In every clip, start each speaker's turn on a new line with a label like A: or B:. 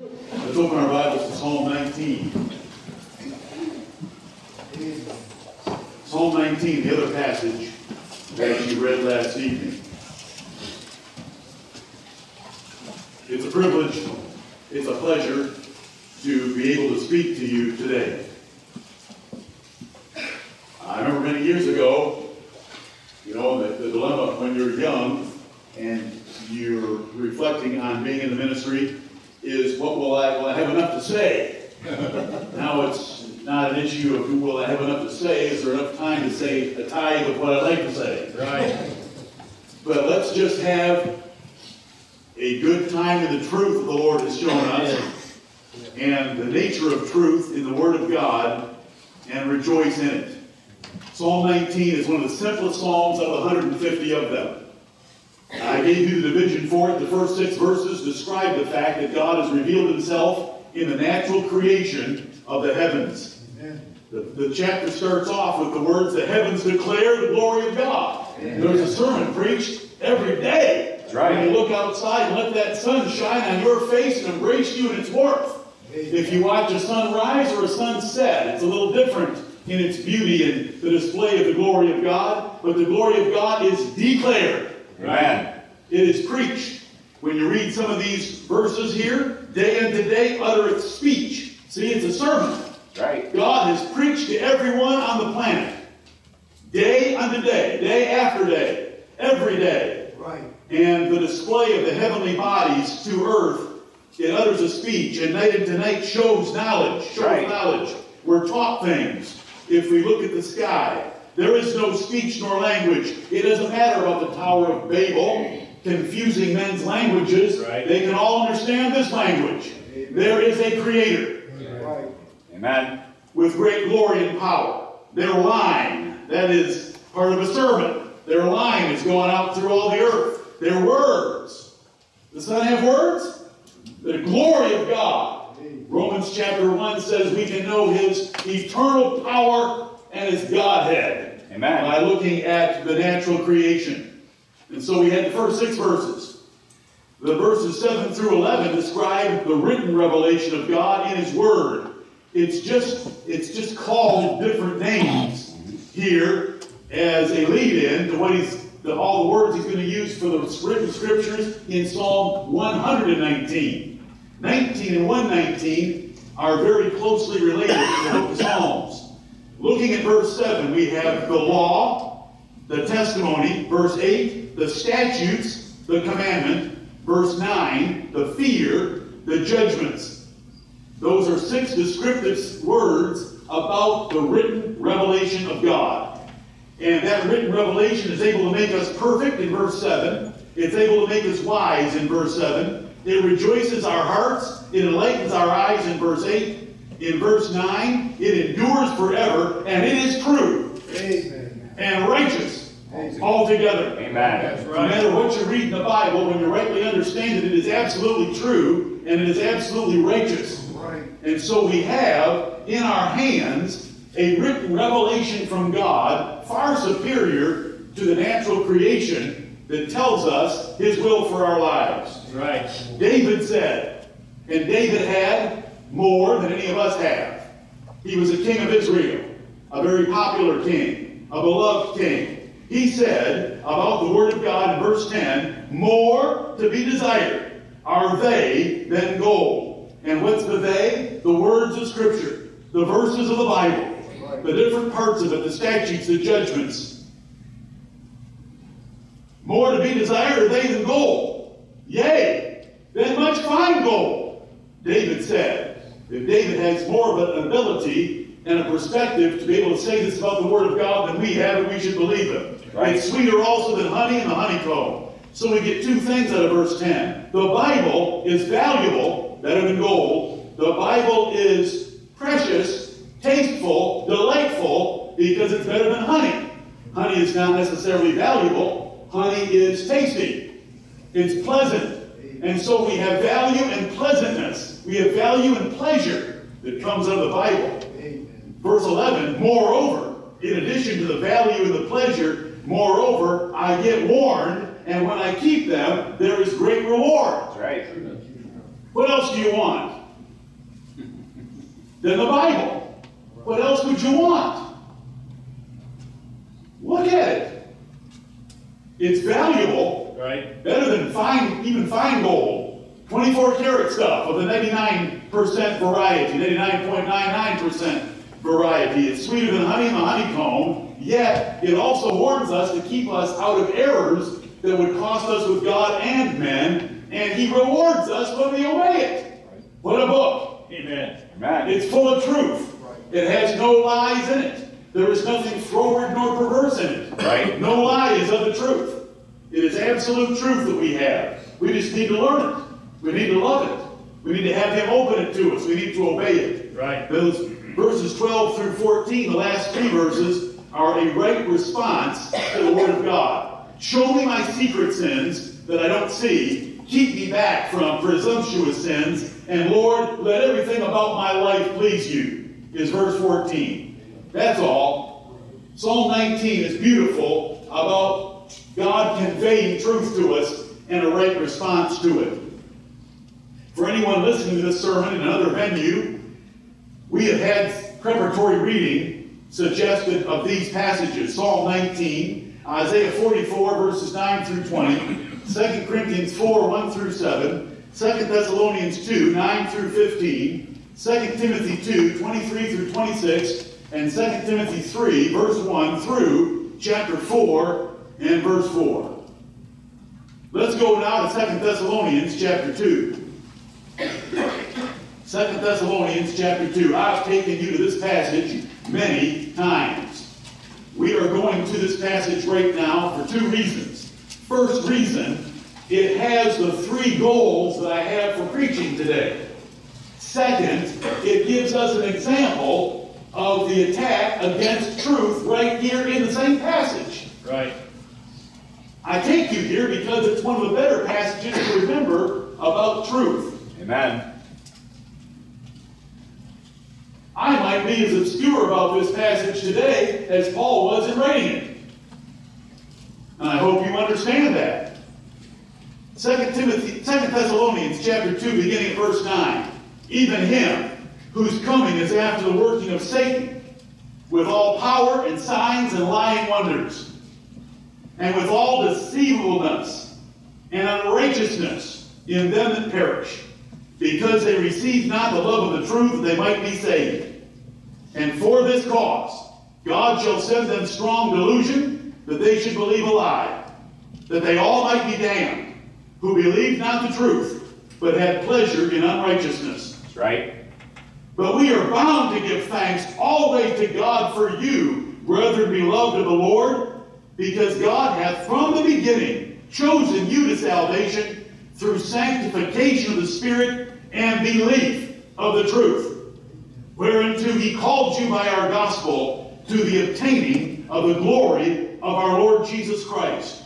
A: Let's open our Bibles to Psalm 19. Psalm 19, the other passage that you read last evening. It's a privilege, it's a pleasure to be able to speak to you today. I remember many years ago, you know, the, the dilemma when you're young and you're reflecting on being in the ministry is what will I, will I have enough to say? now it's not an issue of who will I have enough to say, is there enough time to say a tithe of what I'd like to say?
B: Right.
A: But let's just have a good time in the truth the Lord has shown us and the nature of truth in the Word of God and rejoice in it. Psalm 19 is one of the simplest psalms out of 150 of them. I gave you the division for it. The first six verses describe the fact that God has revealed himself in the natural creation of the heavens. The, the chapter starts off with the words, The heavens declare the glory of God. There's a sermon preached every day.
B: That's right.
A: When you look outside and let that sun shine on your face and embrace you in its warmth. If you watch a sunrise or a sunset, it's a little different in its beauty and the display of the glory of God. But the glory of God is declared.
B: Amen.
A: It is preached. When you read some of these verses here, day unto day uttereth speech. See, it's a sermon.
B: Right.
A: God has preached to everyone on the planet. Day unto day, day after day, every day.
C: Right.
A: And the display of the heavenly bodies to earth, it utters a speech, and night into night shows knowledge, shows
B: Right.
A: knowledge. We're taught things. If we look at the sky, there is no speech nor language. It doesn't matter about the Tower of Babel, confusing men's languages.
B: Right.
A: They can all understand this language. There is a creator
C: Right.
B: Amen.
A: with great glory and power. Their line, that is part of a sermon. Their line is going out through all the earth. Their words. Does Son have words? The glory of God. Romans chapter 1 says we can know his eternal power and his Godhead
B: Amen.
A: by looking at the natural creation. And so we had the first six verses. The verses 7 through 11 describe the written revelation of God in His Word. It's just, it's just called different names here as a lead-in to what he's, the, all the words he's going to use for the written scriptures in Psalm 119. 19 and 119 are very closely related to the book of Psalms. Looking at verse 7, we have the law, the testimony, verse 8, the statutes, the commandment, verse 9, the fear, the judgments. Those are six descriptive words about the written revelation of God. And that written revelation is able to make us perfect in verse 7. It's able to make us wise in verse 7. It rejoices our hearts. It enlightens our eyes in verse 8. In verse 9, it endures forever, and it is true
C: Amen.
A: and righteous altogether.
B: Amen.
A: No matter what you read in the Bible, when you rightly understand it, it is absolutely true and it is absolutely righteous.
C: Right.
A: And so we have in our hands a written revelation from God far superior to the natural creation that tells us His will for our lives.
B: Right.
A: David said, and David had more than any of us have. He was a king of Israel, a very popular king, a beloved king. He said about the Word of God in verse 10 more to be desired are they than gold. And what's the they? The words of Scripture, the verses of the Bible, the different parts of it, the statutes, the judgments. More to be desired are they than gold. Yea, than much fine gold. David said, if David has more of an ability and a perspective to be able to say this about the Word of God than we have, and we should believe it.
B: Right.
A: It's sweeter also than honey and the honeycomb. So we get two things out of verse 10. The Bible is valuable, better than gold. The Bible is precious, tasteful, delightful, because it's better than honey. Honey is not necessarily valuable. Honey is tasty. It's pleasant. And so we have value and pleasantness. We have value and pleasure that comes out of the Bible.
C: Amen.
A: Verse 11, moreover, in addition to the value and the pleasure, moreover, I get warned, and when I keep them, there is great reward.
B: That's right.
A: What else do you want? than the Bible. What else would you want? Look at it. It's valuable.
B: Right.
A: Better than fine, even fine gold. 24 karat stuff of the 99% variety, 99.99% variety. It's sweeter than honey in the honeycomb, yet it also warns us to keep us out of errors that would cost us with God and men, and He rewards us when we obey it. What a book!
B: Amen.
C: Amen.
A: It's full of truth. It has no lies in it. There is nothing froward nor perverse in it.
C: Right.
A: No lie is of the truth. It is absolute truth that we have. We just need to learn it. We need to love it. We need to have Him open it to us. We need to obey it.
B: Right.
A: Those verses 12 through 14, the last three verses, are a right response to the Word of God. Show me my secret sins that I don't see. Keep me back from presumptuous sins. And Lord, let everything about my life please you, is verse 14. That's all. Psalm 19 is beautiful about God conveying truth to us and a right response to it. For anyone listening to this sermon in another venue, we have had preparatory reading suggested of these passages Psalm 19, Isaiah 44, verses 9 through 20, 2 Corinthians 4, 1 through 7, 2 Thessalonians 2, 9 through 15, 2 Timothy 2, 23 through 26, and 2 Timothy 3, verse 1 through chapter 4 and verse 4. Let's go now to 2 Thessalonians chapter 2. Second Thessalonians chapter 2. I've taken you to this passage many times. We are going to this passage right now for two reasons. First reason, it has the three goals that I have for preaching today. Second, it gives us an example of the attack against truth right here in the same passage.
B: Right.
A: I take you here because it's one of the better passages to remember about truth.
C: Amen.
A: I might be as obscure about this passage today as Paul was in writing it. And I hope you understand that. 2 Timothy, 2 Thessalonians chapter 2, beginning at verse 9. Even him whose coming is after the working of Satan, with all power and signs and lying wonders, and with all deceivableness and unrighteousness in them that perish because they received not the love of the truth they might be saved. And for this cause, God shall send them strong delusion that they should believe a lie, that they all might be damned, who believed not the truth, but had pleasure in unrighteousness.
C: That's right.
A: But we are bound to give thanks always to God for you, brethren beloved of the Lord, because God hath from the beginning chosen you to salvation through sanctification of the Spirit and belief of the truth, whereunto he called you by our gospel to the obtaining of the glory of our Lord Jesus Christ.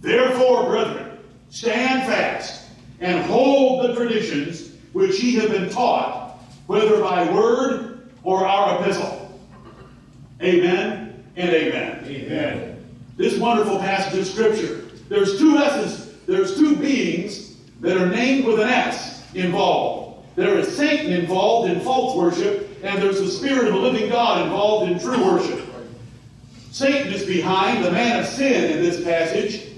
A: Therefore, brethren, stand fast and hold the traditions which ye have been taught, whether by word or our epistle. Amen and amen.
B: Amen.
A: This wonderful passage of Scripture. There's two S's, there's two beings that are named with an S involved. There is Satan involved in false worship, and there's the Spirit of the living God involved in true worship. Satan is behind the man of sin in this passage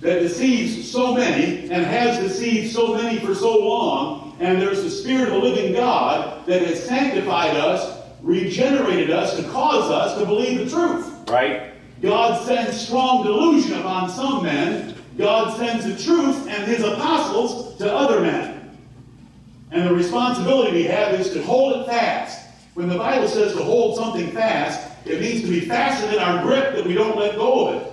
A: that deceives so many and has deceived so many for so long. And there's the Spirit of the living God that has sanctified us, regenerated us, to cause us to believe the truth.
C: Right?
A: God sends strong delusion upon some men. God sends the truth and his apostles to other men. And the responsibility we have is to hold it fast. When the Bible says to hold something fast, it means to be fastened in our grip that we don't let go of it.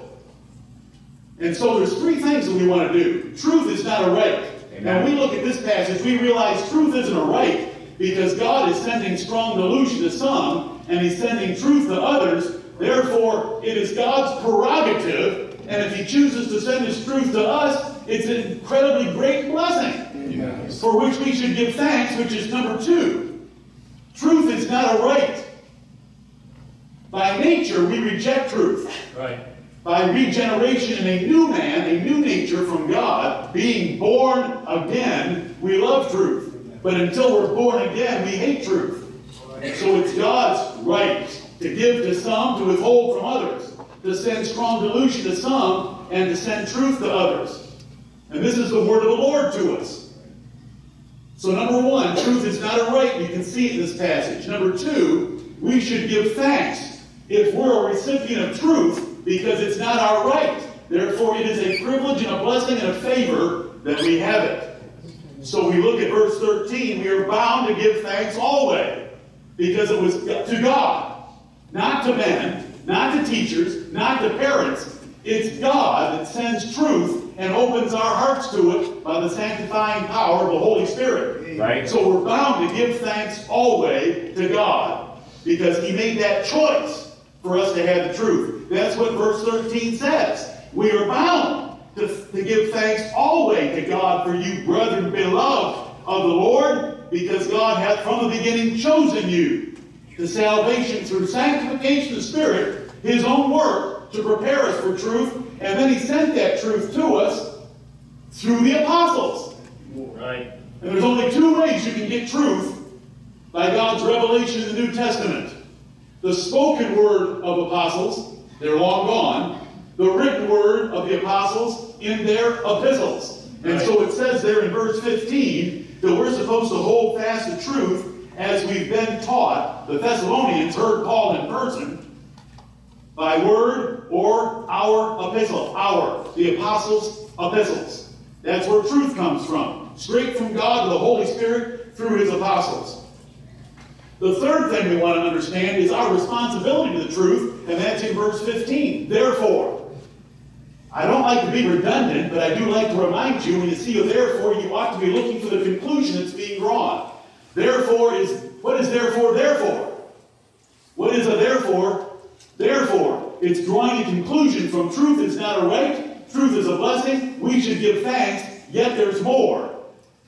A: And so there's three things that we want to do. Truth is not a right. Now, we look at this passage, we realize truth isn't a right because God is sending strong delusion to some and he's sending truth to others. Therefore, it is God's prerogative, and if he chooses to send his truth to us, it's an incredibly great blessing
B: Yes.
A: for which we should give thanks, which is number two. Truth is not a right. By nature, we reject truth.
B: Right.
A: by regeneration in a new man, a new nature from God, being born again, we love truth. But until we're born again, we hate truth. So it's God's right to give to some, to withhold from others, to send strong delusion to some, and to send truth to others. And this is the word of the Lord to us. So, number one, truth is not a right. You can see it in this passage. Number two, we should give thanks if we're a recipient of truth because it's not our right. Therefore, it is a privilege and a blessing and a favor that we have it. So we look at verse 13. We are bound to give thanks always because it was to God, not to men, not to teachers, not to parents. It's God that sends truth and opens our hearts to it by the sanctifying power of the Holy Spirit.
B: Right.
A: So we're bound to give thanks always to God because He made that choice for us to have the truth. That's what verse 13 says. We are bound to, to give thanks always to God for you, brethren, beloved of the Lord, because God hath from the beginning chosen you to salvation through sanctification of the Spirit, His own work, to prepare us for truth, and then He sent that truth to us through the apostles.
B: Right.
A: And there's only two ways you can get truth by God's revelation in the New Testament. The spoken word of apostles, they're long gone. The written word of the apostles in their epistles. And
B: Right.
A: so it says there in verse 15 that we're supposed to hold fast the truth as we've been taught. The Thessalonians heard Paul in person by word or our epistle. Our, the apostles' epistles. That's where truth comes from. Straight from God to the Holy Spirit through his apostles. The third thing we want to understand is our responsibility to the truth, and that's in verse 15. Therefore, I don't like to be redundant, but I do like to remind you when you see a therefore, you ought to be looking for the conclusion that's being drawn. Therefore is, what is therefore therefore? What is a therefore? Therefore, it's drawing a conclusion from truth is not a right, truth is a blessing, we should give thanks, yet there's more.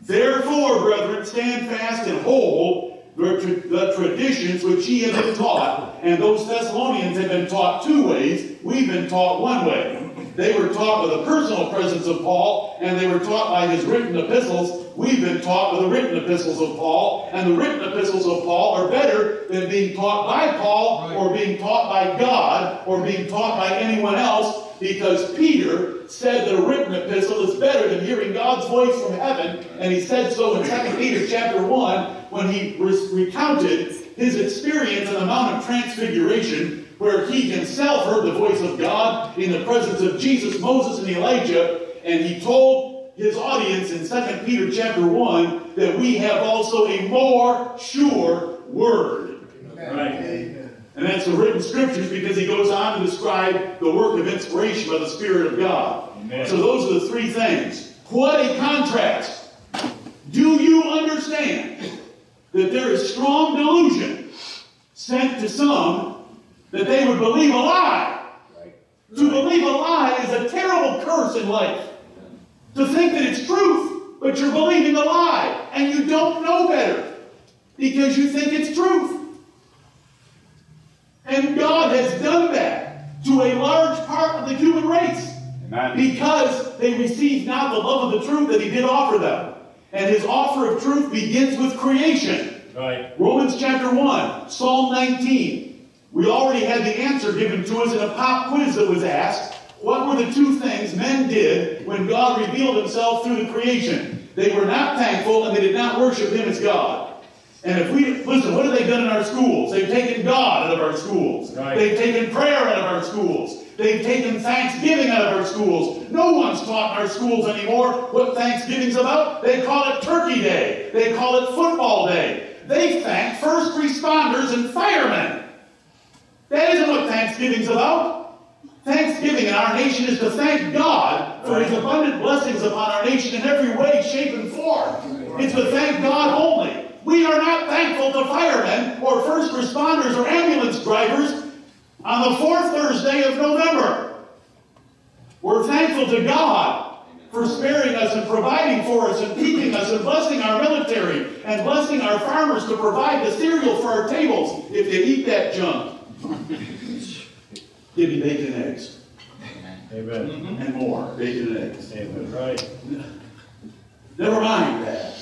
A: Therefore, brethren, stand fast and hold the, tra- the traditions which ye have been taught. And those Thessalonians had been taught two ways, we've been taught one way. They were taught by the personal presence of Paul, and they were taught by his written epistles. We've been taught with the written epistles of Paul, and the written epistles of Paul are better than being taught by Paul, or being taught by God, or being taught by anyone else, because Peter said that a written epistle is better than hearing God's voice from heaven, and he said so in 2 Peter chapter 1 when he re- recounted his experience on the Mount of Transfiguration, where he himself heard the voice of God in the presence of Jesus, Moses, and Elijah, and he told his audience in 2 Peter chapter 1 that we have also a more sure word.
B: Right.
A: And that's the written scriptures because he goes on to describe the work of inspiration by the Spirit of God.
B: Amen.
A: So those are the three things. What a contrast. Do you understand that there is strong delusion sent to some that they would believe a lie? To believe a lie is a terrible curse in life. To think that it's truth, but you're believing a lie and you don't know better because you think it's truth. And God has done that to a large part of the human race
B: Amen.
A: because they received not the love of the truth that He did offer them. And His offer of truth begins with creation.
B: Right.
A: Romans chapter 1, Psalm 19. We already had the answer given to us in a pop quiz that was asked. What were the two things men did when God revealed himself through the creation? They were not thankful and they did not worship him as God. And if we listen, what have they done in our schools? They've taken God out of our schools.
B: Right.
A: They've taken prayer out of our schools. They've taken thanksgiving out of our schools. No one's taught in our schools anymore what Thanksgiving's about. They call it Turkey Day. They call it Football Day. They thank first responders and firemen. That isn't what Thanksgiving's about. Thanksgiving in our nation is to thank God for His abundant blessings upon our nation in every way, shape, and form. It's to thank God only. We are not thankful to firemen or first responders or ambulance drivers on the fourth Thursday of November. We're thankful to God for sparing us and providing for us and keeping us and blessing our military and blessing our farmers to provide the cereal for our tables if they eat that junk. Give me bacon and eggs.
B: Amen. Mm-hmm.
A: and more, bacon and eggs.
B: Amen. Right.
A: Never mind that.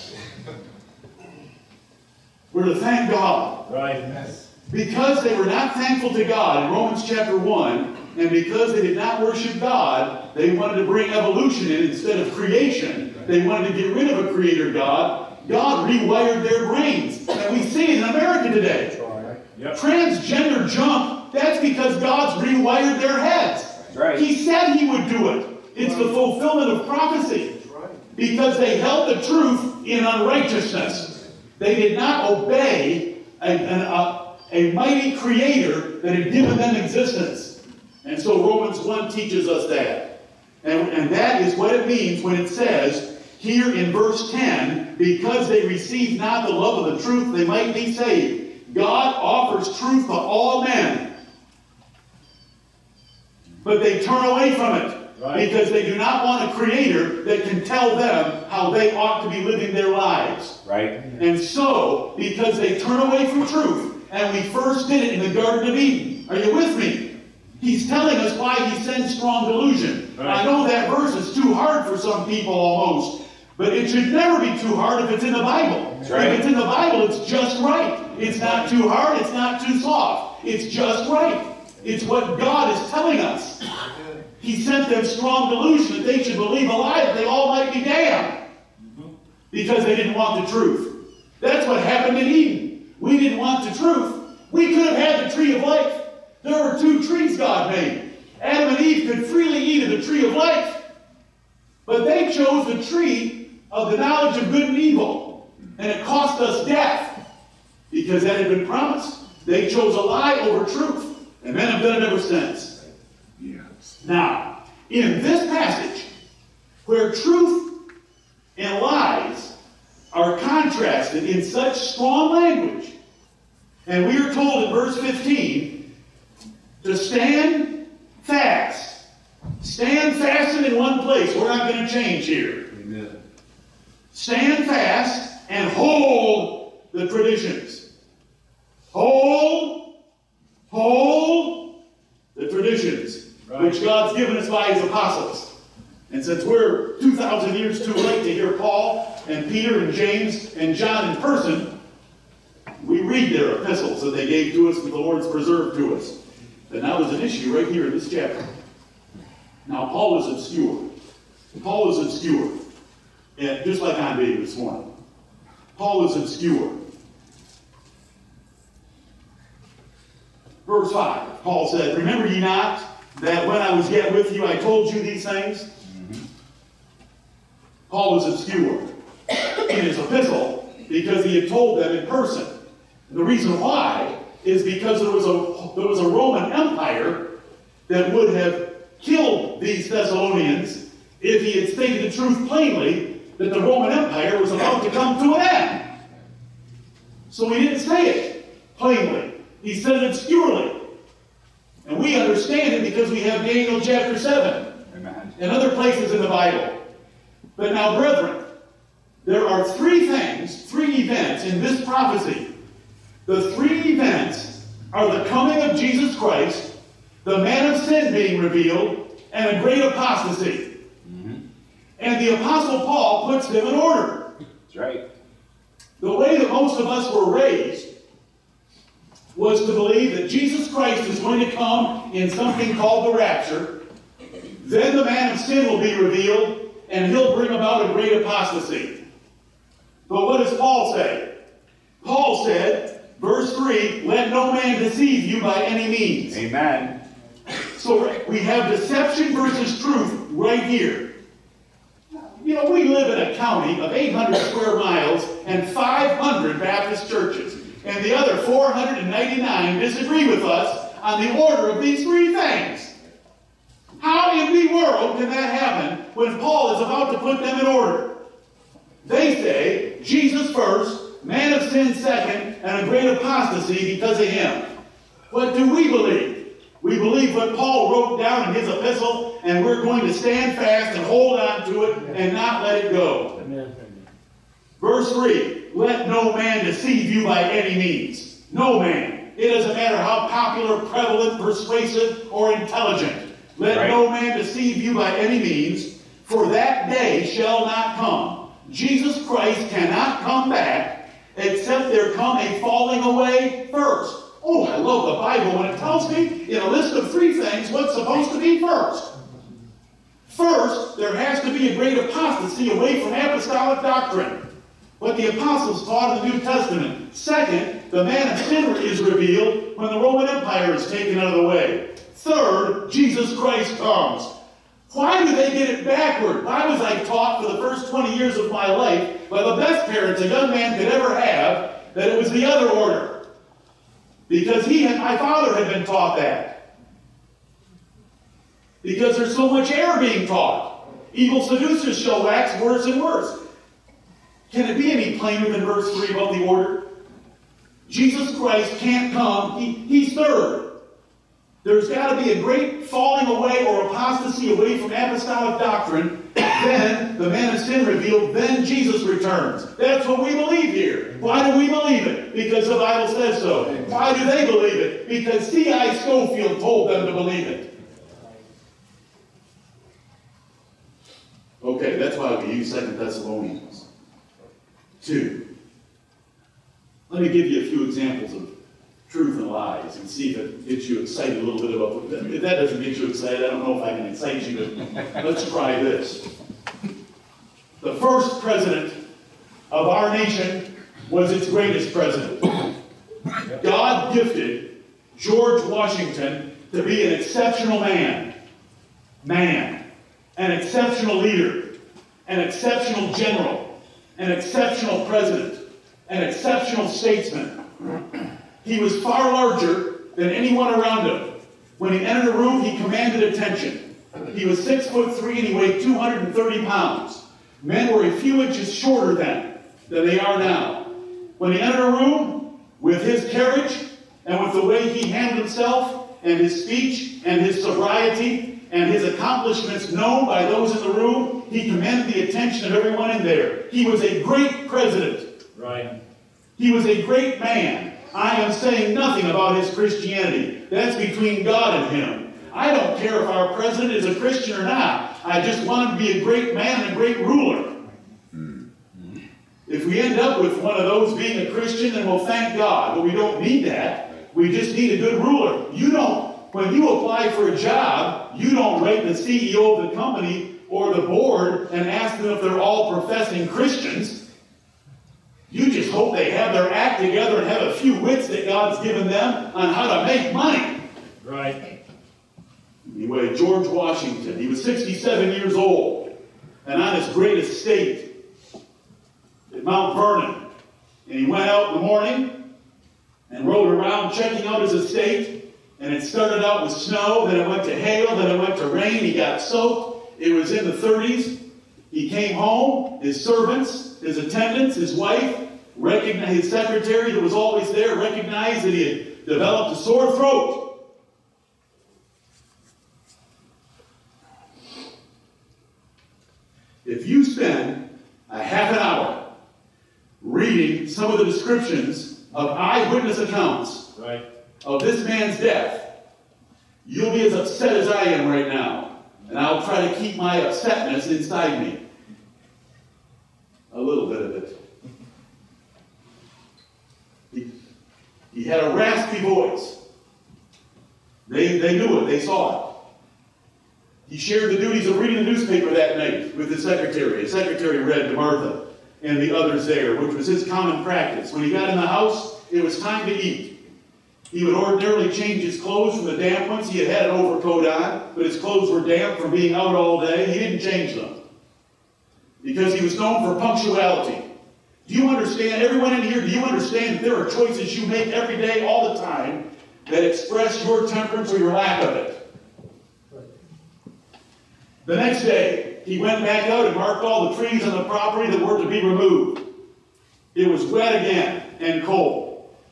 A: We're to thank God.
B: Right. Yes.
A: Because they were not thankful to God in Romans chapter 1, and because they did not worship God, they wanted to bring evolution in instead of creation. They wanted to get rid of a creator God. God rewired their brains. And we see it in America today.
B: Yep.
A: Transgender junk, that's because God's rewired their heads.
C: right.
A: He said he would do it. It's the fulfillment of prophecy. Because they held the truth in unrighteousness. They did not obey a, an- a, a mighty creator that had given them existence. And so Romans 1 teaches us that. And, and that is what it means when it says here in verse 10 because they received not the love of the truth, they might be saved. God offers truth to all men. But they turn away from it
B: Right.
A: because they do not want a creator that can tell them how they ought to be living their lives.
C: Right.
A: And so, because they turn away from truth, and we first did it in the Garden of Eden. Are you with me? He's telling us why he sends strong delusion.
B: Right.
A: I know that verse is too hard for some people almost, but it should never be too hard if it's in the Bible.
C: Right.
A: If it's in the Bible, it's just right. It's not too hard, it's not too soft. It's just right. It's what God is telling us. He sent them strong delusion that they should believe a lie that they all might be damned because they didn't want the truth. That's what happened in Eden. We didn't want the truth. We could have had the tree of life. There were two trees God made. Adam and Eve could freely eat of the tree of life. But they chose the tree of the knowledge of good and evil. And it cost us death because that had been promised. They chose a lie over truth. And men have done it ever since. Yes. Now, in this passage, where truth and lies are contrasted in such strong language, and we are told in verse 15 to stand fast. Stand fastened in one place. We're not going to change here. Amen. Stand fast and hold the traditions. Hold, hold
B: Right.
A: which God's given us by his apostles. And since we're 2,000 years too late to hear Paul and Peter and James and John in person, we read their epistles that they gave to us that the Lord's preserved to us. And now there's an issue right here in this chapter. Now, Paul is obscure. Paul is obscure. Just like I'm being this morning. Paul is obscure. Verse 5, Paul said, Remember ye not that when I was yet with you, I told you these things? Mm-hmm. Paul was obscure in his epistle because he had told them in person. And the reason why is because there was a there was a Roman Empire that would have killed these Thessalonians if he had stated the truth plainly that the Roman Empire was about to come to an end. So he didn't say it plainly. He said it obscurely. And we understand it because we have Daniel chapter 7
C: Amen.
A: and other places in the Bible. But now, brethren, there are three things, three events in this prophecy. The three events are the coming of Jesus Christ, the man of sin being revealed, and a great apostasy. Mm-hmm. And the Apostle Paul puts them in order.
C: That's right.
A: The way that most of us were raised was to believe that Jesus Christ is going to come in something called the rapture. Then the man of sin will be revealed, and he'll bring about a great apostasy. But what does Paul say? Paul said, verse 3, let no man deceive you by any means.
C: Amen.
A: So we have deception versus truth right here. You know, we live in a county of 800 square miles and 500 Baptist churches, and the other 499 disagree with us on the order of these three things. How in the world can that happen when Paul is about to put them in order? They say Jesus first, man of sin second, and a great apostasy because of him. What do we believe? We believe what Paul wrote down in his epistle, and we're going to stand fast and hold on to it and not let it go.
B: Amen.
A: Verse 3 Let no man deceive you by any means. No man. It doesn't matter how popular, prevalent, persuasive, or intelligent. Let
B: Right.
A: no man deceive you by any means, for that day shall not come. Jesus Christ cannot come back except there come a falling away first. Oh, I love the Bible when it tells me in a list of three things what's supposed to be first. First, there has to be a great apostasy away from apostolic doctrine. What the apostles taught in the New Testament. Second, the man of sin is revealed when the Roman Empire is taken out of the way. Third, Jesus Christ comes. Why do they get it backward? Why was I taught for the first 20 years of my life by the best parents a young man could ever have that it was the other order? Because he and my father had been taught that. Because there's so much error being taught. Evil seducers shall wax worse and worse. Can it be any plainer than verse 3 about the order? Jesus Christ can't come. He, he's third. There's got to be a great falling away or apostasy away from apostolic doctrine. Then the man of sin revealed. Then Jesus returns. That's what we believe here. Why do we believe it? Because the Bible says so. Why do they believe it? Because C.I. Scofield told them to believe it. Okay, that's why we use Second Thessalonians. Let me give you a few examples of truth and lies and see if it gets you excited a little bit about. If that doesn't get you excited, I don't know if I can excite you, but let's try this. The first president of our nation was its greatest president. God gifted George Washington to be an exceptional man. Man. An exceptional leader. An exceptional general. An exceptional president. An exceptional statesman. He was far larger than anyone around him. When he entered a room, he commanded attention. He was six foot three and he weighed 230 pounds. Men were a few inches shorter then than they are now. When he entered a room, with his carriage and with the way he handled himself and his speech and his sobriety and his accomplishments known by those in the room, he commanded the attention of everyone in there. He was a great president.
B: Right.
A: He was a great man. I am saying nothing about his Christianity. That's between God and him. I don't care if our president is a Christian or not. I just want him to be a great man and a great ruler. If we end up with one of those being a Christian, then we'll thank God. But we don't need that. We just need a good ruler. You don't, when you apply for a job, you don't write the CEO of the company or the board and ask them if they're all professing Christians. You just hope they have their act together and have a few wits that God's given them on how to make money.
B: Right.
A: Anyway, George Washington, he was 67 years old and on his great estate at Mount Vernon. And he went out in the morning and rode around checking out his estate. And it started out with snow, then it went to hail, then it went to rain. He got soaked. It was in the 30s. He came home, his servants, his attendants, his wife, recognized his secretary that was always there, recognized that he had developed a sore throat. If you spend a half an hour reading some of the descriptions of eyewitness accounts
B: Right.
A: Of this man's death, you'll be as upset as I am right now. And I'll try to keep my upsetness inside me. A little bit of it. He, he had a raspy voice. They, they knew it, they saw it. He shared the duties of reading the newspaper that night with his secretary. His secretary read to Martha and the others there, which was his common practice. When he got in the house, it was time to eat. He would ordinarily change his clothes from the damp ones. He had had an overcoat on, but his clothes were damp from being out all day. He didn't change them because he was known for punctuality. Do you understand, everyone in here, do you understand that there are choices you make every day, all the time, that express your temperance or your lack of it? The next day, he went back out and marked all the trees on the property that were to be removed. It was wet again and cold.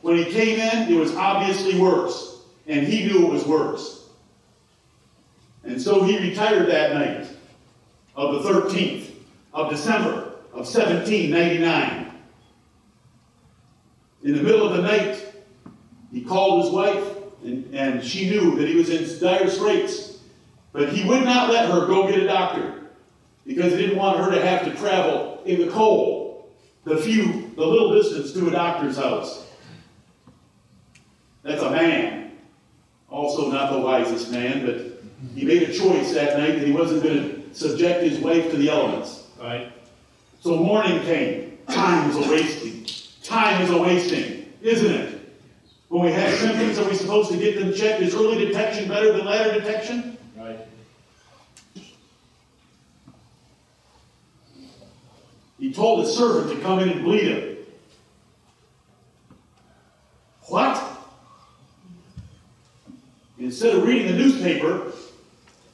A: When he came in, it was obviously worse, and he knew it was worse. And so he retired that night of the 13th of December of 1799. In the middle of the night, he called his wife, and, and she knew that he was in dire straits. But he would not let her go get a doctor because he didn't want her to have to travel in the cold, the few, the little distance to a doctor's house. That's a man. Also, not the wisest man, but he made a choice that night that he wasn't going to subject his wife to the elements.
B: Right.
A: So morning came. Time is a wasting. Time is a wasting, isn't it? When we have symptoms, are we supposed to get them checked? Is early detection better than later detection?
B: Right.
A: He told his servant to come in and bleed him. What? Instead of reading the newspaper,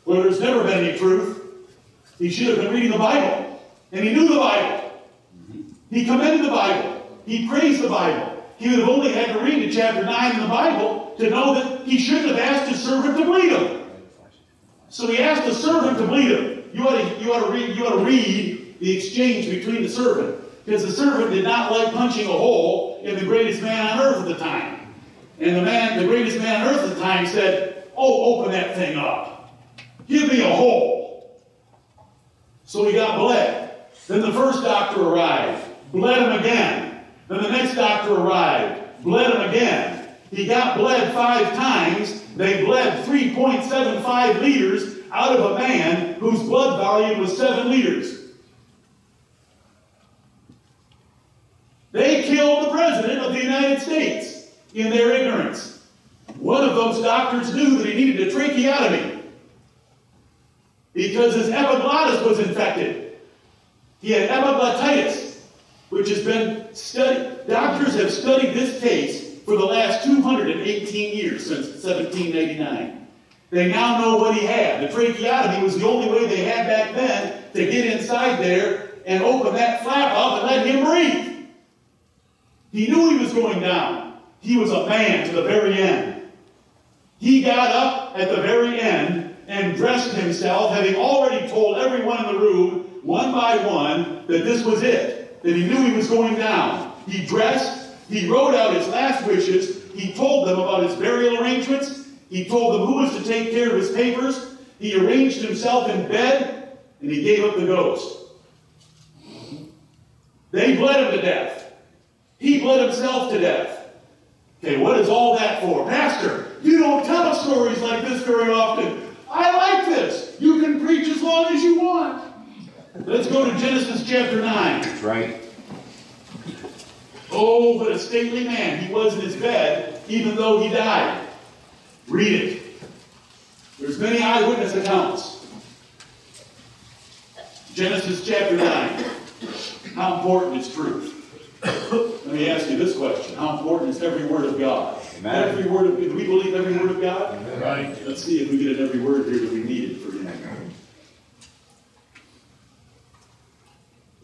A: where there's never been any truth, he should have been reading the Bible. And he knew the Bible. He commended the Bible. He praised the Bible. He would have only had to read to chapter 9 in the Bible to know that he shouldn't have asked his servant to bleed him. So he asked the servant to bleed him. You ought to, you ought to, read, you ought to read the exchange between the servant. Because the servant did not like punching a hole in the greatest man on earth at the time. And the man, the greatest man on earth at the time said, Oh, open that thing up. Give me a hole. So he got bled. Then the first doctor arrived, bled him again. Then the next doctor arrived, bled him again. He got bled five times. They bled 3.75 liters out of a man whose blood volume was 7 liters. They killed the President of the United States in their ignorance. One of those doctors knew that he needed a tracheotomy because his epiglottis was infected. He had epiglottitis, which has been studied. Doctors have studied this case for the last 218 years, since 1789. They now know what he had. The tracheotomy was the only way they had back then to get inside there and open that flap up and let him breathe. He knew he was going down. He was a man to the very end. He got up at the very end and dressed himself, having already told everyone in the room, one by one, that this was it, that he knew he was going down. He dressed, he wrote out his last wishes, he told them about his burial arrangements, he told them who was to take care of his papers, he arranged himself in bed, and he gave up the ghost. They bled him to death. He bled himself to death. Okay, what is all that for? Pastor, you don't tell us stories like this very often. I like this. You can preach as long as you want. Let's go to Genesis chapter 9.
C: That's right.
A: Oh, but a stately man he was in his bed, even though he died. Read it. There's many eyewitness accounts. Genesis chapter 9. How important is truth? Let me ask you this question. How important is every word of God?
C: Amen.
A: Every word of do we believe every word of God?
B: Right.
A: Let's see if we get at every word here that we need it for him.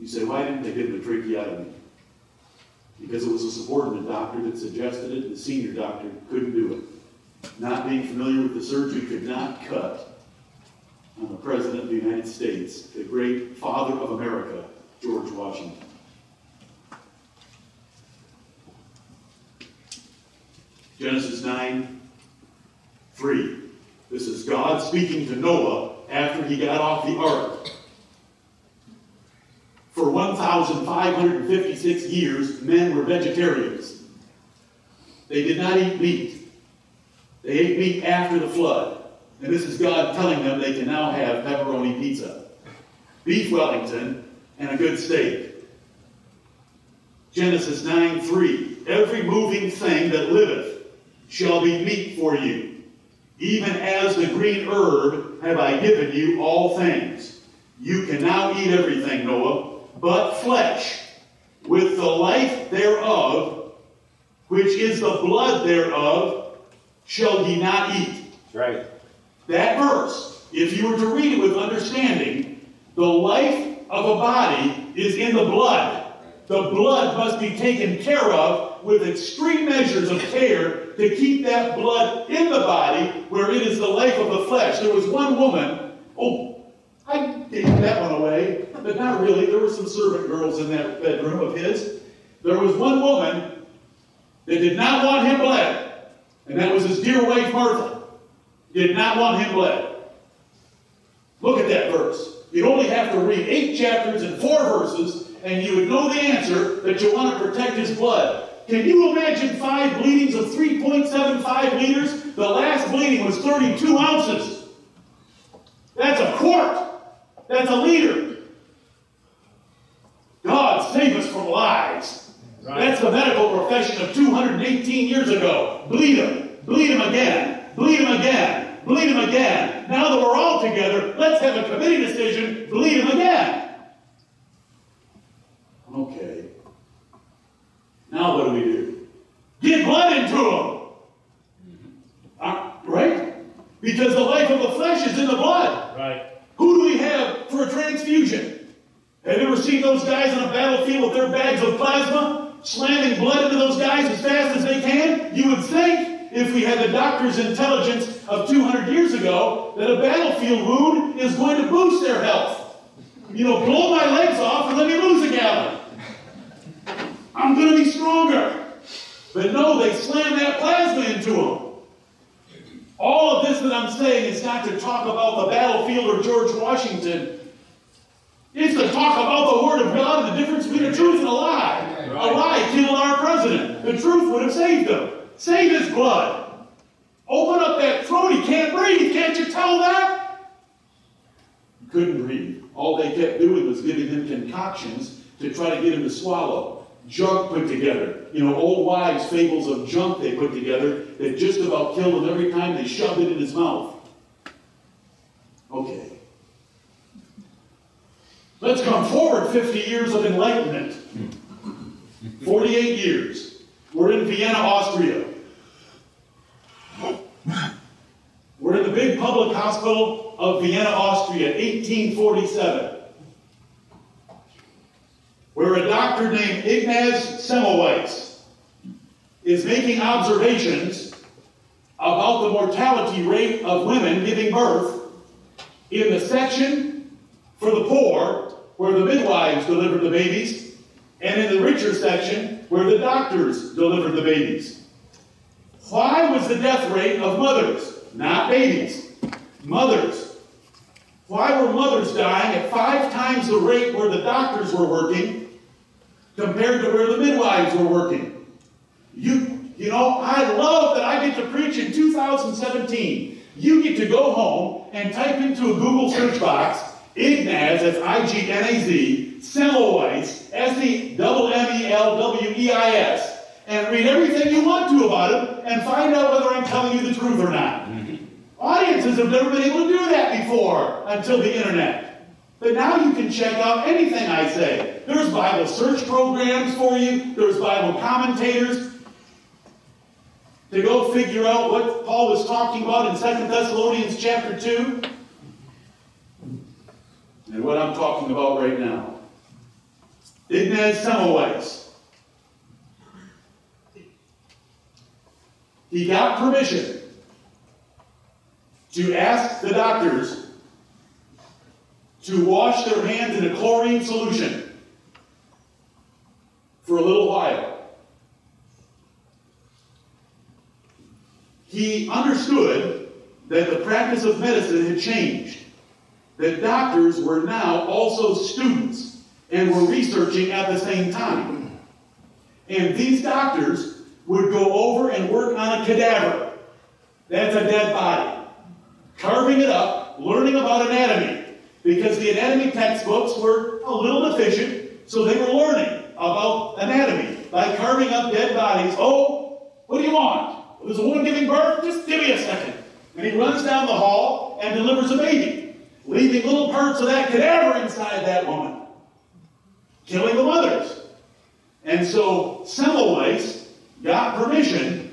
A: You say, why didn't they give him a tracheotomy? Because it was a subordinate doctor that suggested it, and the senior doctor couldn't do it. Not being familiar with the surgery could not cut on the President of the United States, the great father of America, George Washington. Genesis 9, 3. This is God speaking to Noah after he got off the ark. For 1,556 years, men were vegetarians. They did not eat meat. They ate meat after the flood. And this is God telling them they can now have pepperoni pizza, beef Wellington, and a good steak. Genesis 9 3. Every moving thing that liveth shall be meat for you. Even as the green herb have I given you all things. You can now eat everything, Noah, but flesh, with the life thereof, which is the blood thereof, shall ye not eat.
C: That's right.
A: That verse, if you were to read it with understanding, the life of a body is in the blood. The blood must be taken care of with extreme measures of care to keep that blood in the body where it is the life of the flesh. There was one woman, oh, I gave that one away, but not really. There were some servant girls in that bedroom of his. There was one woman that did not want him bled, and that was his dear wife Martha. Did not want him bled. Look at that verse. You'd only have to read eight chapters and four verses, and you would know the answer that you want to protect his blood. Can you imagine five bleedings of 3.75 liters? The last bleeding was 32 ounces. That's a quart. That's a liter. God save us from lies.
B: Right.
A: That's the medical profession of 218 years ago. Bleed him. Bleed him again. Bleed him again. Bleed him again. Now that we're all together, let's have a committee decision. Bleed him again. Okay. Now what do we do? Get blood into them. Uh, right? Because the life of the flesh is in the blood.
B: Right.
A: Who do we have for a transfusion? Have you ever seen those guys on a battlefield with their bags of plasma, slamming blood into those guys as fast as they can? You would think, if we had the doctor's intelligence of 200 years ago, that a battlefield wound is going to boost their health. You know, blow my legs off and let me lose a gallon. I'm going to be stronger. But no, they slam that plasma into them. All of this that I'm saying is not to talk about the battlefield or George Washington. It's to talk about the Word of God and the difference between a truth and a lie. A lie killed our president. The truth would have saved him. Save his blood. Open up that throat. He can't breathe. Can't you tell that? He couldn't breathe. All they kept doing was giving him concoctions to try to get him to swallow. Junk put together. You know, old wives' fables of junk they put together that just about killed him every time they shoved it in his mouth. Okay. Let's come forward 50 years of enlightenment. 48 years. We're in Vienna, Austria. We're in the big public hospital of Vienna, Austria, 1847, where a doctor named Ignaz Semmelweis is making observations about the mortality rate of women giving birth in the section for the poor, where the midwives delivered the babies, and in the richer section, where the doctors delivered the babies. Why was the death rate of mothers, not babies, mothers? Why were mothers dying at five times the rate where the doctors were working compared to where the midwives were working? You, you know, I love that I get to preach in 2017. You get to go home and type into a Google search box Ignaz, that's I-G-N-A-Z, Semmelweis, S-E-M-M-E-L-W-E-I-S, and read everything you want to about him and find out whether I'm telling you the truth or not. Mm-hmm. Audiences have never been able to do that before until the internet. But now you can check out anything I say. There's Bible search programs for you, there's Bible commentators. To go figure out what Paul was talking about in 2 Thessalonians chapter 2 and what I'm talking about right now. Ignaz Semmelweis. He got permission to ask the doctors to wash their hands in a chlorine solution for a little while. He understood that the practice of medicine had changed that doctors were now also students and were researching at the same time. And these doctors would go over and work on a cadaver. That's a dead body. Carving it up, learning about anatomy. Because the anatomy textbooks were a little deficient, so they were learning about anatomy by carving up dead bodies. Oh, what do you want? There's a woman giving birth? Just give me a second. And he runs down the hall and delivers a baby leaving little parts of that cadaver inside that woman, killing the mothers. And so Semmelweis got permission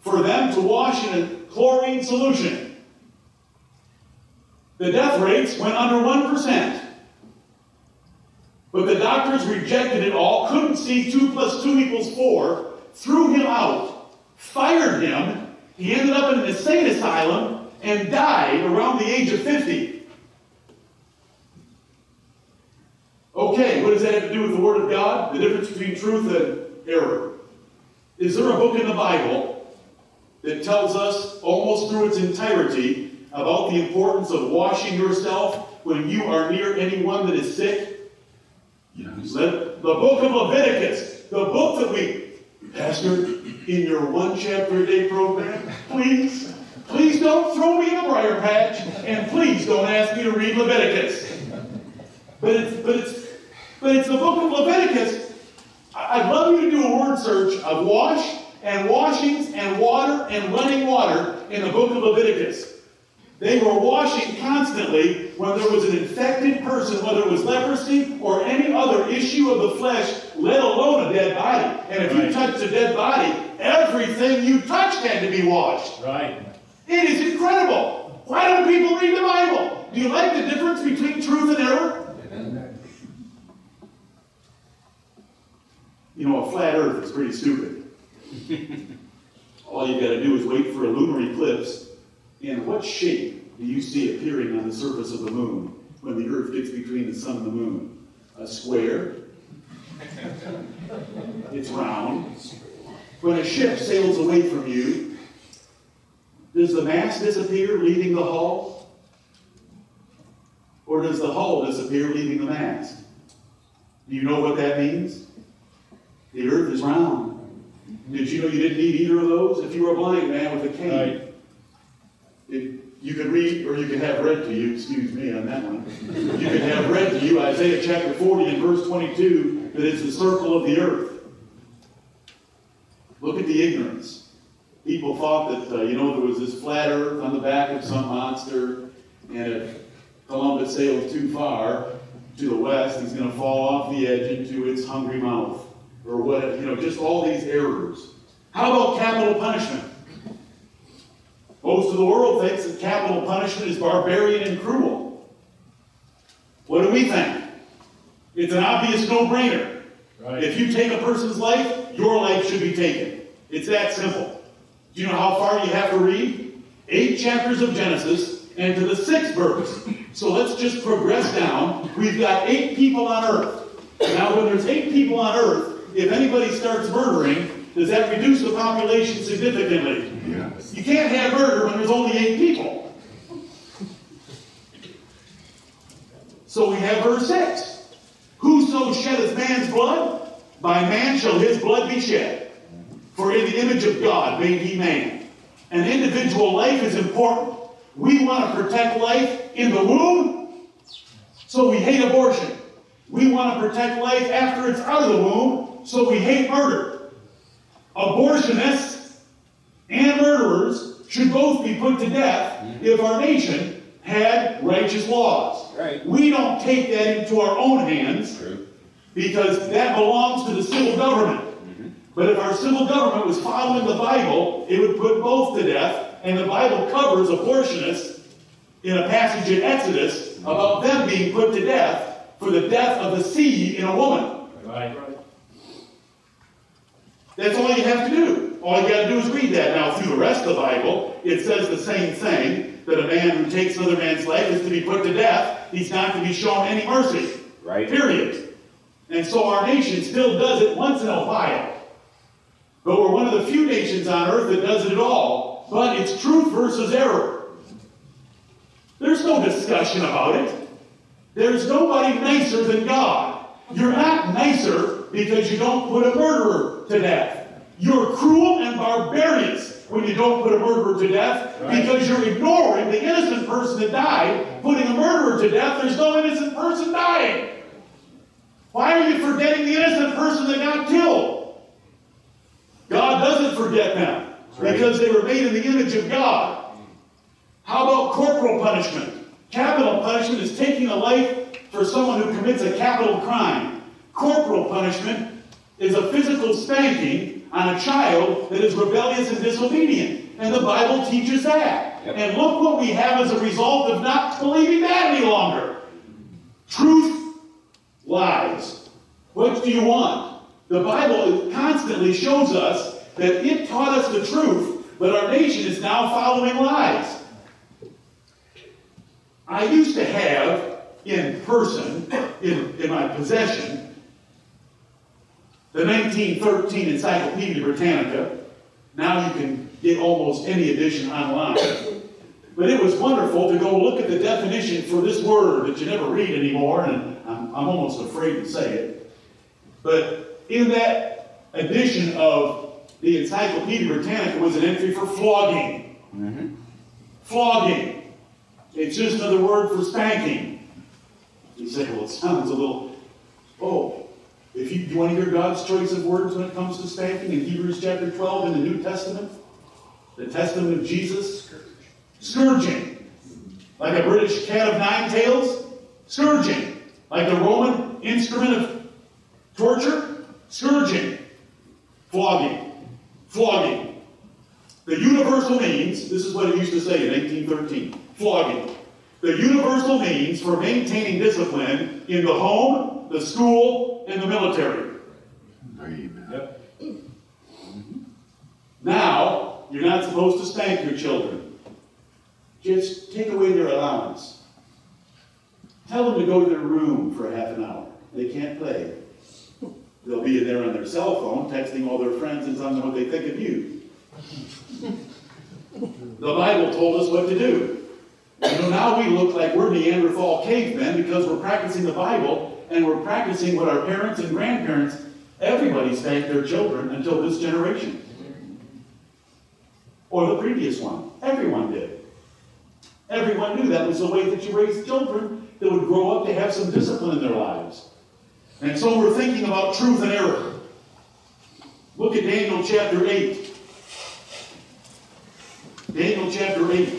A: for them to wash in a chlorine solution. The death rates went under 1%. But the doctors rejected it all, couldn't see 2 plus 2 equals 4, threw him out, fired him. He ended up in an insane asylum and died around the age of 50. Okay, what does that have to do with the Word of God? The difference between truth and error. Is there a book in the Bible that tells us almost through its entirety about the importance of washing yourself when you are near anyone that is sick? Yes. the book of Leviticus, the book that we, Pastor, in your one chapter a day program, please, please don't throw me in a briar patch, and please don't ask me to read Leviticus. But it's, but it's, but it's the book of Leviticus. I'd love you to do a word search of wash and washings and water and running water in the book of Leviticus. They were washing constantly when there was an infected person, whether it was leprosy or any other issue of the flesh, let alone a dead body. And if right. you touched a dead body, everything you touched had to be washed.
B: Right.
A: It is incredible. Why don't people read the Bible? Do you like the difference between truth and error? You know, a flat earth is pretty stupid. All you got to do is wait for a lunar eclipse. And what shape do you see appearing on the surface of the moon when the earth gets between the sun and the moon? A square? it's round. When a ship sails away from you, does the mast disappear, leaving the hull? Or does the hull disappear, leaving the mast? Do you know what that means? The earth is round. Did you know you didn't need either of those? If you were a blind man with a cane, right. It, you could read, or you could have read to you, excuse me on that one, you could have read to you Isaiah chapter 40 and verse 22 that it's the circle of the earth. Look at the ignorance. People thought that, uh, you know, there was this flat earth on the back of some monster, and if Columbus sailed too far to the west, he's going to fall off the edge into its hungry mouth or what, you know, just all these errors. How about capital punishment? Most of the world thinks that capital punishment is barbarian and cruel. What do we think? It's an obvious no-brainer. Right. If you take a person's life, your life should be taken. It's that simple. Do you know how far you have to read? Eight chapters of Genesis and to the sixth verse. So let's just progress down. We've got eight people on earth. Now, when there's eight people on earth, if anybody starts murdering, does that reduce the population significantly? Yes. You can't have murder when there's only eight people. So we have verse 6. Whoso sheddeth man's blood, by man shall his blood be shed. For in the image of God made he man. An individual life is important. We want to protect life in the womb, so we hate abortion. We want to protect life after it's out of the womb, so we hate murder. Abortionists and murderers should both be put to death mm-hmm. if our nation had righteous laws.
B: Right.
A: We don't take that into our own hands True. because that belongs to the civil government. Mm-hmm. But if our civil government was following the Bible, it would put both to death, and the Bible covers abortionists in a passage in Exodus mm-hmm. about them being put to death for the death of the seed in a woman.
B: Right.
A: That's all you have to do. All you got to do is read that. Now, through the rest of the Bible, it says the same thing that a man who takes another man's life is to be put to death. He's not to be shown any mercy.
B: Right.
A: Period. And so our nation still does it once in a while. But we're one of the few nations on earth that does it at all. But it's truth versus error. There's no discussion about it. There's nobody nicer than God. You're not nicer because you don't put a murderer to death. You're cruel and barbarous when you don't put a murderer to death right. because you're ignoring the innocent person that died. Putting a murderer to death, there's no innocent person dying. Why are you forgetting the innocent person that got killed? God doesn't forget them right. because they were made in the image of God. How about corporal punishment? Capital punishment is taking a life for someone who commits a capital crime. Corporal punishment is a physical spanking on a child that is rebellious and disobedient. And the Bible teaches that. Yep. And look what we have as a result of not believing that any longer. Truth lies. What do you want? The Bible constantly shows us that it taught us the truth, but our nation is now following lies. I used to have in person, in, in my possession, the 1913 Encyclopedia Britannica, now you can get almost any edition online. But it was wonderful to go look at the definition for this word that you never read anymore, and I'm, I'm almost afraid to say it. But in that edition of the Encyclopedia Britannica was an entry for flogging. Mm-hmm. Flogging. It's just another word for spanking. You say, well, it sounds a little, oh, if you, you want to hear God's choice of words when it comes to spanking in Hebrews chapter 12 in the New Testament, the Testament of Jesus, scourging. Like a British cat of nine tails, scourging. Like a Roman instrument of torture, scourging. Flogging. Flogging. The universal means, this is what it used to say in 1813, flogging. The universal means for maintaining discipline in the home, the school, and the military.
B: Amen. Yep.
A: Now, you're not supposed to spank your children. Just take away their allowance. Tell them to go to their room for half an hour. They can't play. They'll be in there on their cell phone, texting all their friends and telling them what they think of you. The Bible told us what to do. You know, now we look like we're Neanderthal cavemen because we're practicing the Bible and we're practicing what our parents and grandparents, everybody spanked their children until this generation. Or the previous one. Everyone did. Everyone knew that was the way that you raised children that would grow up to have some discipline in their lives. And so we're thinking about truth and error. Look at Daniel chapter 8. Daniel chapter 8.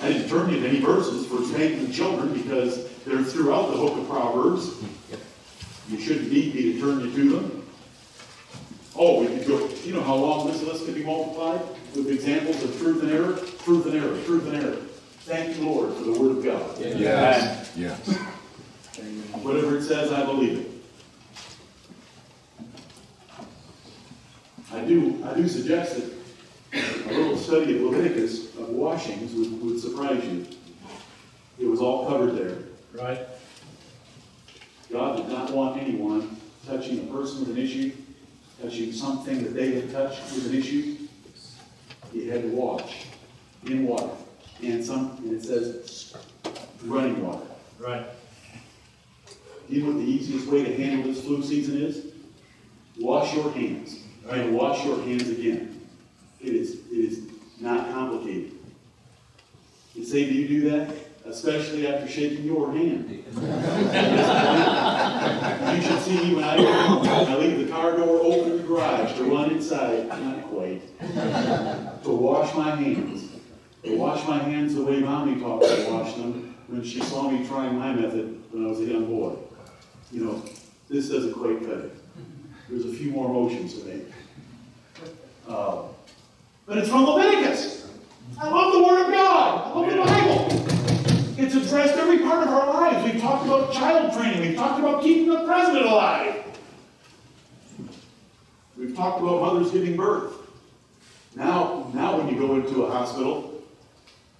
A: I didn't turn you to any verses for spanking children because they're throughout the book of Proverbs. You shouldn't need me to turn you to them. Oh, we could go, you know how long this list could be multiplied with examples of truth and error? Truth and error, truth and error. Thank you, Lord, for the word of God.
B: Yes. Yes.
A: Whatever it says, I believe it. I do, I do suggest that a little study of Leviticus of washings would, would surprise you. It was all covered there.
B: Right.
A: God did not want anyone touching a person with an issue, touching something that they had touched with an issue. He had to wash in water. And some and it says running water.
B: Right.
A: You know what the easiest way to handle this flu season is? Wash your hands. And wash your hands again. It is, it is not complicated. You say, do you do that? Especially after shaking your hand. you should see me when I, I leave the car door open in the garage to run inside, not quite, to wash my hands. To wash my hands the way mommy taught me to wash them when she saw me trying my method when I was a young boy. You know, this doesn't quite cut it. There's a few more motions to make. Uh, but it's from Leviticus. I love the Word of God. I love the Bible. It's addressed every part of our lives. We've talked about child training. We've talked about keeping the president alive. We've talked about mothers giving birth. Now, now when you go into a hospital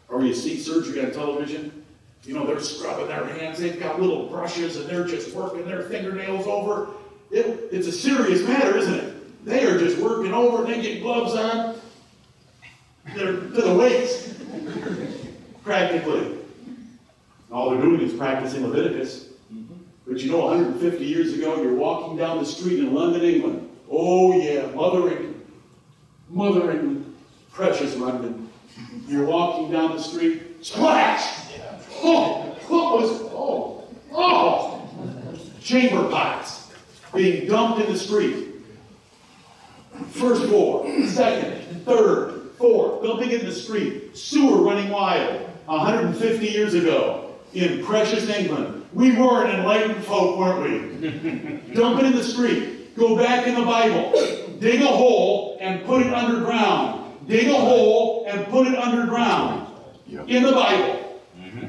A: or you see surgery on television, you know, they're scrubbing their hands. They've got little brushes and they're just working their fingernails over. It, it's a serious matter, isn't it? They are just working over and they get gloves on. They're to the waist, practically. All they're doing is practicing Leviticus. Mm-hmm. But you know, 150 years ago, you're walking down the street in London, England. Oh, yeah, Mother England. Mother England. Precious London. You're walking down the street. Splash! Oh, what was, oh, oh! Chamber pots being dumped in the street. First floor, second, third, fourth, dumping in the street. Sewer running wild. 150 years ago in precious England. We were an enlightened folk, weren't we? Dump it in the street. Go back in the Bible. Dig a hole and put it underground. Dig a hole and put it underground.
B: Yep.
A: In the Bible. Mm-hmm.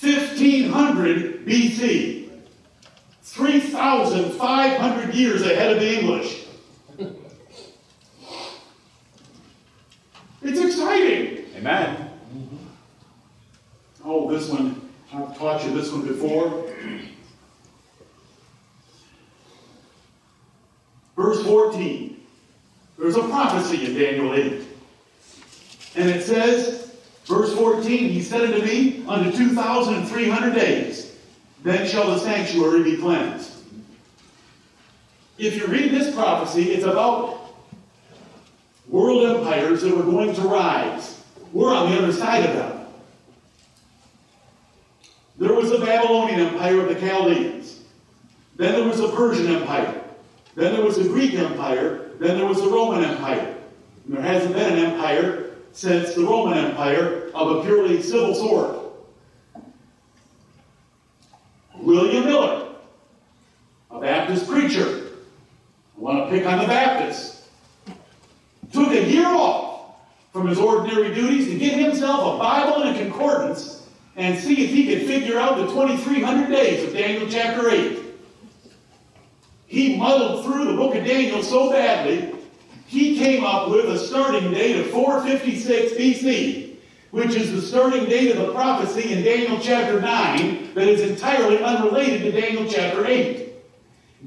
A: 1500 BC. 3,500 years ahead of the English. It's exciting.
B: Amen.
A: Oh, this one, I've taught you this one before. Verse 14. There's a prophecy in Daniel 8. And it says, Verse 14, he said unto me, unto 2,300 days, then shall the sanctuary be cleansed. If you read this prophecy, it's about world empires that were going to rise. We're on the other side of them. There was the Babylonian Empire of the Chaldeans. Then there was the Persian Empire. Then there was the Greek Empire. Then there was the Roman Empire. And there hasn't been an empire since the Roman Empire of a purely civil sort. William Miller, a Baptist preacher. I want to pick on the Baptists. Took a year off from his ordinary duties to get himself a Bible and a concordance and see if he could figure out the 2300 days of Daniel chapter 8. He muddled through the book of Daniel so badly, he came up with a starting date of 456 BC, which is the starting date of the prophecy in Daniel chapter 9 that is entirely unrelated to Daniel chapter 8.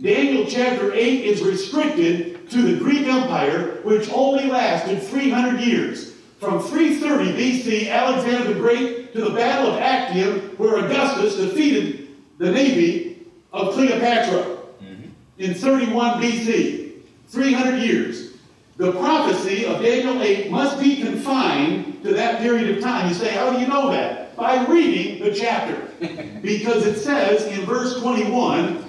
A: Daniel chapter 8 is restricted to the Greek Empire, which only lasted 300 years. From 330 BC, Alexander the Great, to the Battle of Actium, where Augustus defeated the navy of Cleopatra mm-hmm. in 31 BC. 300 years. The prophecy of Daniel 8 must be confined to that period of time. You say, how do you know that? By reading the chapter. because it says in verse 21,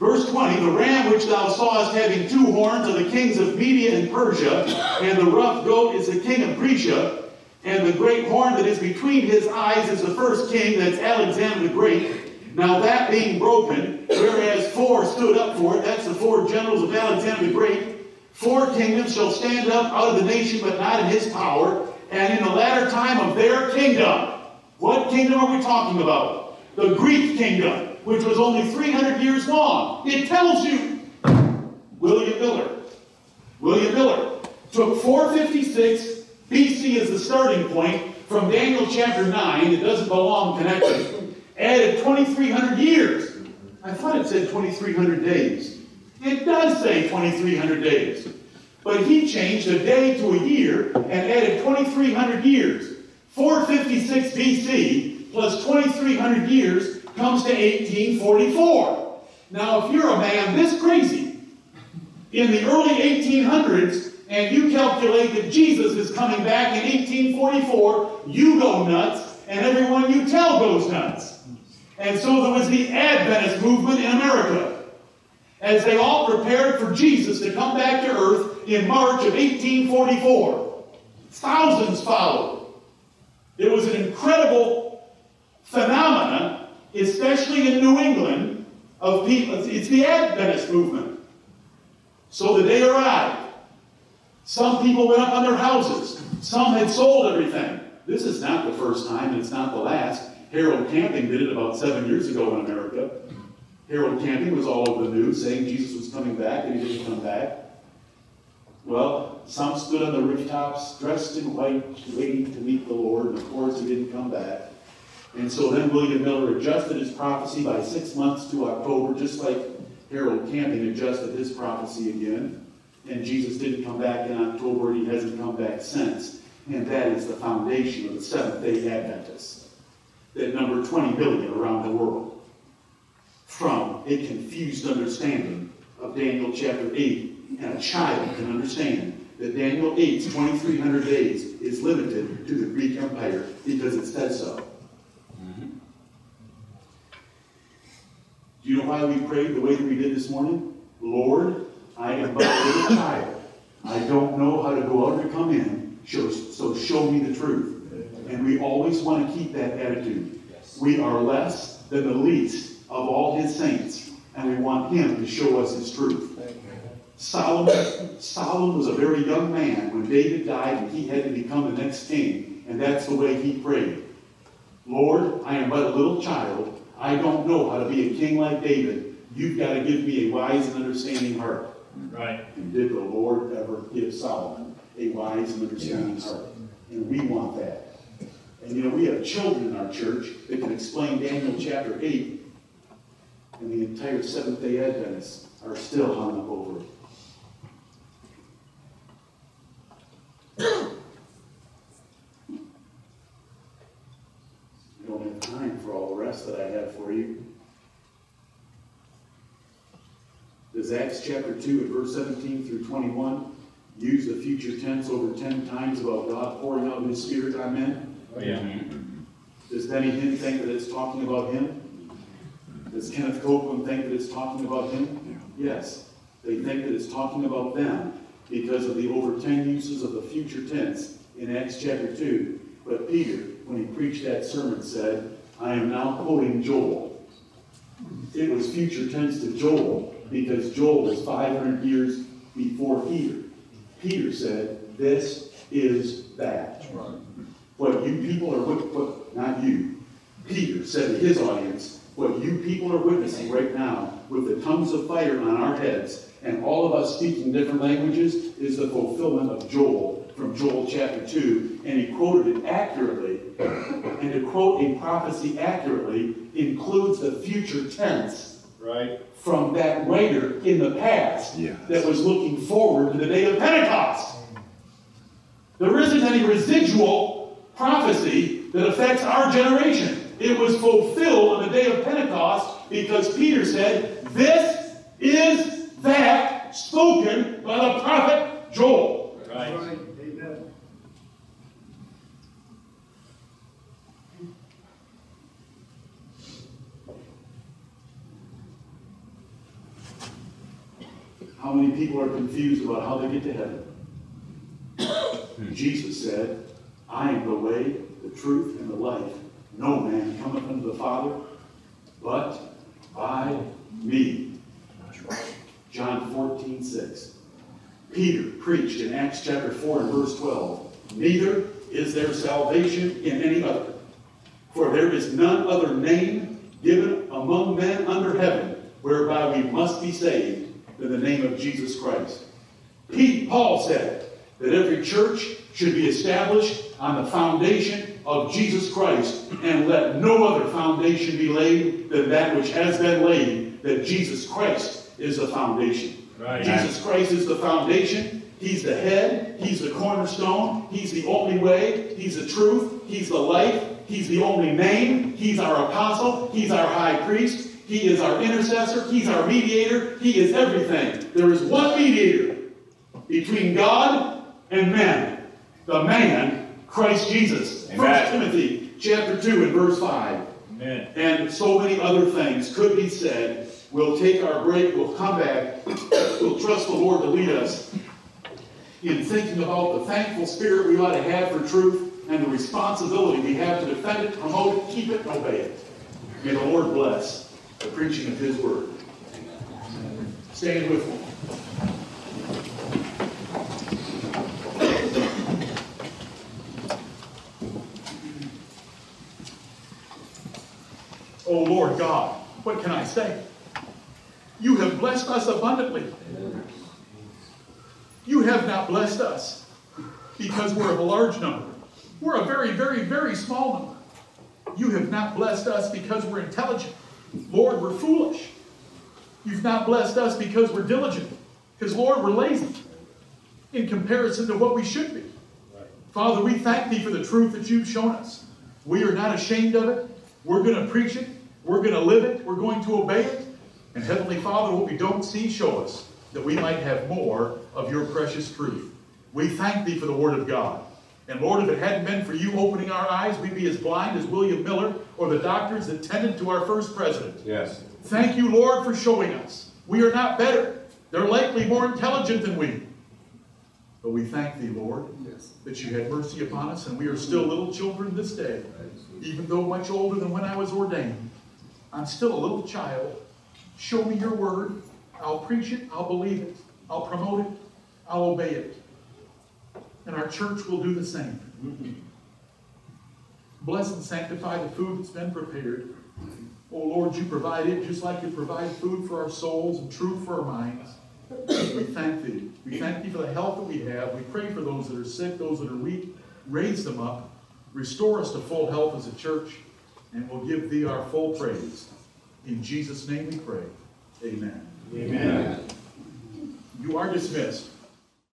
A: Verse 20, the ram which thou sawest having two horns are the kings of Media and Persia, and the rough goat is the king of Grecia, and the great horn that is between his eyes is the first king, that's Alexander the Great. Now that being broken, whereas four stood up for it, that's the four generals of Alexander the Great, four kingdoms shall stand up out of the nation, but not in his power, and in the latter time of their kingdom. What kingdom are we talking about? The Greek kingdom which was only 300 years long. It tells you William Miller. William Miller took 456 BC is the starting point from Daniel chapter 9. It doesn't belong connected. Added 2,300 years. I thought it said 2,300 days. It does say 2,300 days. But he changed a day to a year and added 2,300 years. 456 BC plus 2,300 years comes to 1844. Now, if you're a man this crazy in the early 1800s and you calculate that Jesus is coming back in 1844, you go nuts, and everyone you tell goes nuts. And so there was the Adventist movement in America as they all prepared for Jesus to come back to earth in March of 1844. Thousands followed. It was an incredible phenomenon especially in New England, of people. It's the Adventist movement. So the day arrived. Some people went up on their houses. Some had sold everything. This is not the first time, and it's not the last. Harold Camping did it about seven years ago in America. Harold Camping was all over the news saying Jesus was coming back and he didn't come back. Well, some stood on the rooftops dressed in white, waiting to meet the Lord, and of course he didn't come back. And so then William Miller adjusted his prophecy by six months to October, just like Harold Camping adjusted his prophecy again. And Jesus didn't come back in October, and he hasn't come back since. And that is the foundation of the Seventh day Adventists that number 20 billion around the world from a confused understanding of Daniel chapter 8. And a child can understand that Daniel 8's 2300 days is limited to the Greek Empire because it says so. Mm-hmm. Do you know why we prayed the way that we did this morning? Lord, I am but a little child. I don't know how to go out or come in, so show me the truth. And we always want to keep that attitude. We are less than the least of all his saints, and we want him to show us his truth. Solomon, Solomon was a very young man when David died and he had to become the next king, and that's the way he prayed. Lord, I am but a little child. I don't know how to be a king like David. You've got to give me a wise and understanding heart.
C: Right.
A: And did the Lord ever give Solomon a wise and understanding yes. heart? And we want that. And you know, we have children in our church that can explain Daniel chapter 8, and the entire Seventh day Adventists are still hung up over it. Does Acts chapter 2 and verse 17 through 21 use the future tense over 10 times about God pouring out his spirit on men?
C: Oh, yeah.
A: Does Benny Hinn think that it's talking about him? Does Kenneth Copeland think that it's talking about him? Yes. They think that it's talking about them because of the over 10 uses of the future tense in Acts chapter 2. But Peter, when he preached that sermon, said, I am now quoting Joel. It was future tense to Joel because Joel was 500 years before Peter. Peter said, This is that. What you people are, wit- what, not you, Peter said to his audience, what you people are witnessing right now with the tongues of fire on our heads and all of us speaking different languages is the fulfillment of Joel from Joel chapter 2. And he quoted it accurately. And to quote a prophecy accurately includes the future tense
C: Right.
A: from that writer in the past
B: Yes.
A: that was looking forward to the day of Pentecost. There isn't any residual prophecy that affects our generation. It was fulfilled on the day of Pentecost because Peter said, This is that spoken by the prophet Joel.
C: Right.
A: How many people are confused about how they get to heaven? Hmm. Jesus said, I am the way, the truth, and the life. No man cometh unto the Father but by me. John 14, 6. Peter preached in Acts chapter 4 and verse 12, Neither is there salvation in any other, for there is none other name given among men under heaven whereby we must be saved than the name of Jesus Christ. Pete, Paul said that every church should be established on the foundation of Jesus Christ and let no other foundation be laid than that which has been laid, that Jesus Christ is the foundation.
C: Right.
A: Jesus Christ is the foundation. He's the head. He's the cornerstone. He's the only way. He's the truth. He's the life. He's the only name. He's our apostle. He's our high priest. He is our intercessor. He's our mediator. He is everything. There is one mediator between God and men. The man, Christ Jesus.
C: Amen.
A: 1 Timothy chapter 2 and verse 5
C: Amen.
A: and so many other things could be said. We'll take our break, we'll come back, we'll trust the Lord to lead us in thinking about the thankful spirit we ought to have for truth and the responsibility we have to defend it, promote it, keep it, and obey it. May the Lord bless the preaching of His word. Stand with me. Oh Lord God, what can I say? You have blessed us abundantly. You have not blessed us because we're a large number. We're a very, very, very small number. You have not blessed us because we're intelligent. Lord, we're foolish. You've not blessed us because we're diligent. Because, Lord, we're lazy in comparison to what we should be. Father, we thank thee for the truth that you've shown us. We are not ashamed of it. We're going to preach it. We're going to live it. We're going to obey it. And Heavenly Father, what we don't see, show us that we might have more of your precious truth. We thank thee for the Word of God. And Lord, if it hadn't been for you opening our eyes, we'd be as blind as William Miller or the doctors that tended to our first president.
C: Yes.
A: Thank you, Lord, for showing us. We are not better. They're likely more intelligent than we. But we thank thee, Lord, that you had mercy upon us, and we are still little children this day. Even though much older than when I was ordained, I'm still a little child. Show me your word. I'll preach it. I'll believe it. I'll promote it. I'll obey it. And our church will do the same. Bless and sanctify the food that's been prepared. Oh Lord, you provide it just like you provide food for our souls and truth for our minds. We thank thee. We thank thee for the health that we have. We pray for those that are sick, those that are weak. Raise them up. Restore us to full health as a church. And we'll give thee our full praise. In Jesus' name we pray. Amen.
C: Amen.
A: You are dismissed.